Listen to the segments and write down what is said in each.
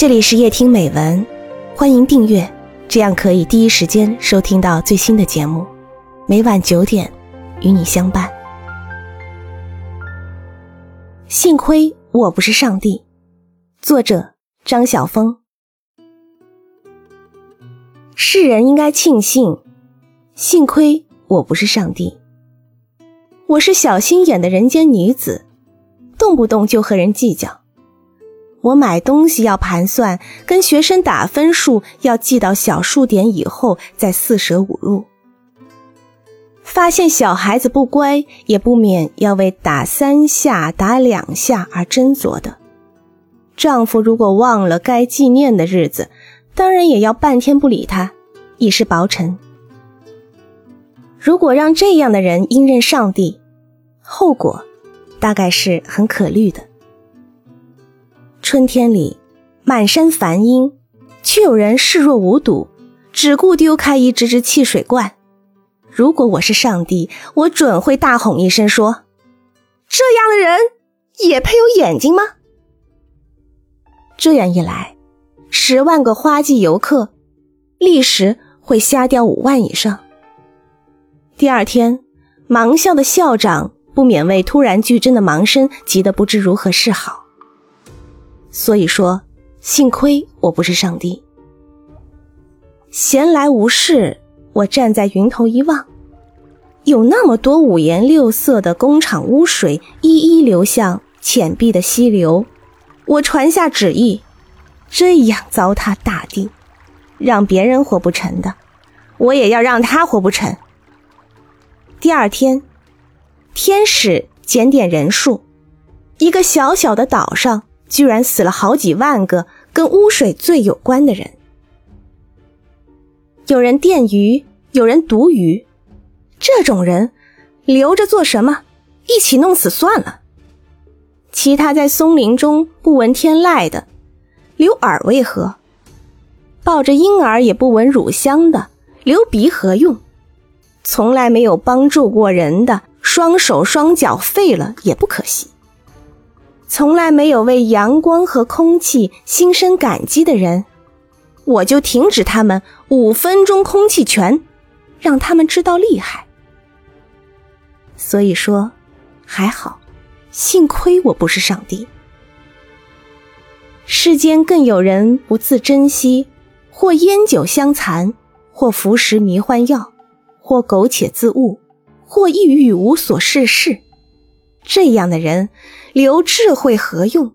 这里是夜听美文，欢迎订阅，这样可以第一时间收听到最新的节目。每晚九点，与你相伴。幸亏我不是上帝。作者张晓峰。世人应该庆幸，幸亏我不是上帝。我是小心眼的人间女子，动不动就和人计较。我买东西要盘算，跟学生打分数要记到小数点以后再四舍五入。发现小孩子不乖，也不免要为打三下、打两下而斟酌的。丈夫如果忘了该纪念的日子，当然也要半天不理他，以示薄陈。如果让这样的人应认上帝，后果大概是很可虑的。春天里，满山繁樱，却有人视若无睹，只顾丢开一只只汽水罐。如果我是上帝，我准会大吼一声说：“这样的人也配有眼睛吗？”这样一来，十万个花季游客，立时会瞎掉五万以上。第二天，盲校的校长不免为突然剧增的盲生急得不知如何是好。所以说，幸亏我不是上帝。闲来无事，我站在云头一望，有那么多五颜六色的工厂污水一一流向浅碧的溪流。我传下旨意，这样糟蹋大地，让别人活不成的，我也要让他活不成。第二天，天使检点人数，一个小小的岛上。居然死了好几万个跟污水最有关的人，有人电鱼，有人毒鱼，这种人留着做什么？一起弄死算了。其他在松林中不闻天籁的，留耳为何？抱着婴儿也不闻乳香的，留鼻何用？从来没有帮助过人的，双手双脚废了也不可惜。从来没有为阳光和空气心生感激的人，我就停止他们五分钟空气拳，让他们知道厉害。所以说，还好，幸亏我不是上帝。世间更有人不自珍惜，或烟酒相残，或服食迷幻药，或苟且自误，或抑郁无所事事。这样的人留智慧何用？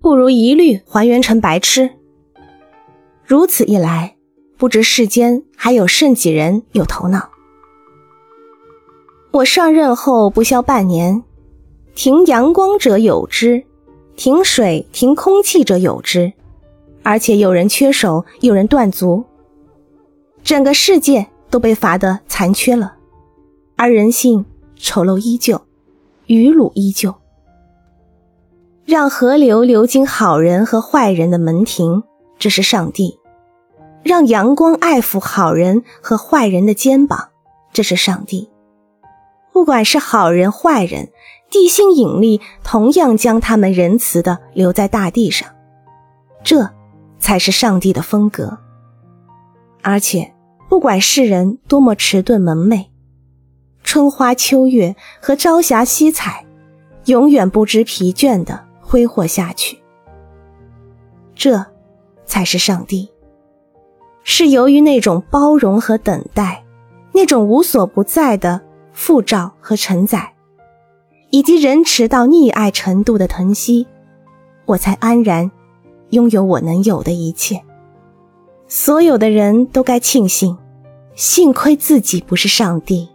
不如一律还原成白痴。如此一来，不知世间还有甚几人有头脑。我上任后不消半年，停阳光者有之，停水停空气者有之，而且有人缺手，有人断足，整个世界都被罚得残缺了，而人性丑陋依旧。余鲁依旧，让河流流经好人和坏人的门庭，这是上帝；让阳光爱抚好人和坏人的肩膀，这是上帝。不管是好人坏人，地心引力同样将他们仁慈的留在大地上，这才是上帝的风格。而且，不管世人多么迟钝蒙昧。春花秋月和朝霞夕彩，永远不知疲倦的挥霍下去。这，才是上帝。是由于那种包容和等待，那种无所不在的复照和承载，以及仁慈到溺爱程度的疼惜，我才安然拥有我能有的一切。所有的人都该庆幸，幸亏自己不是上帝。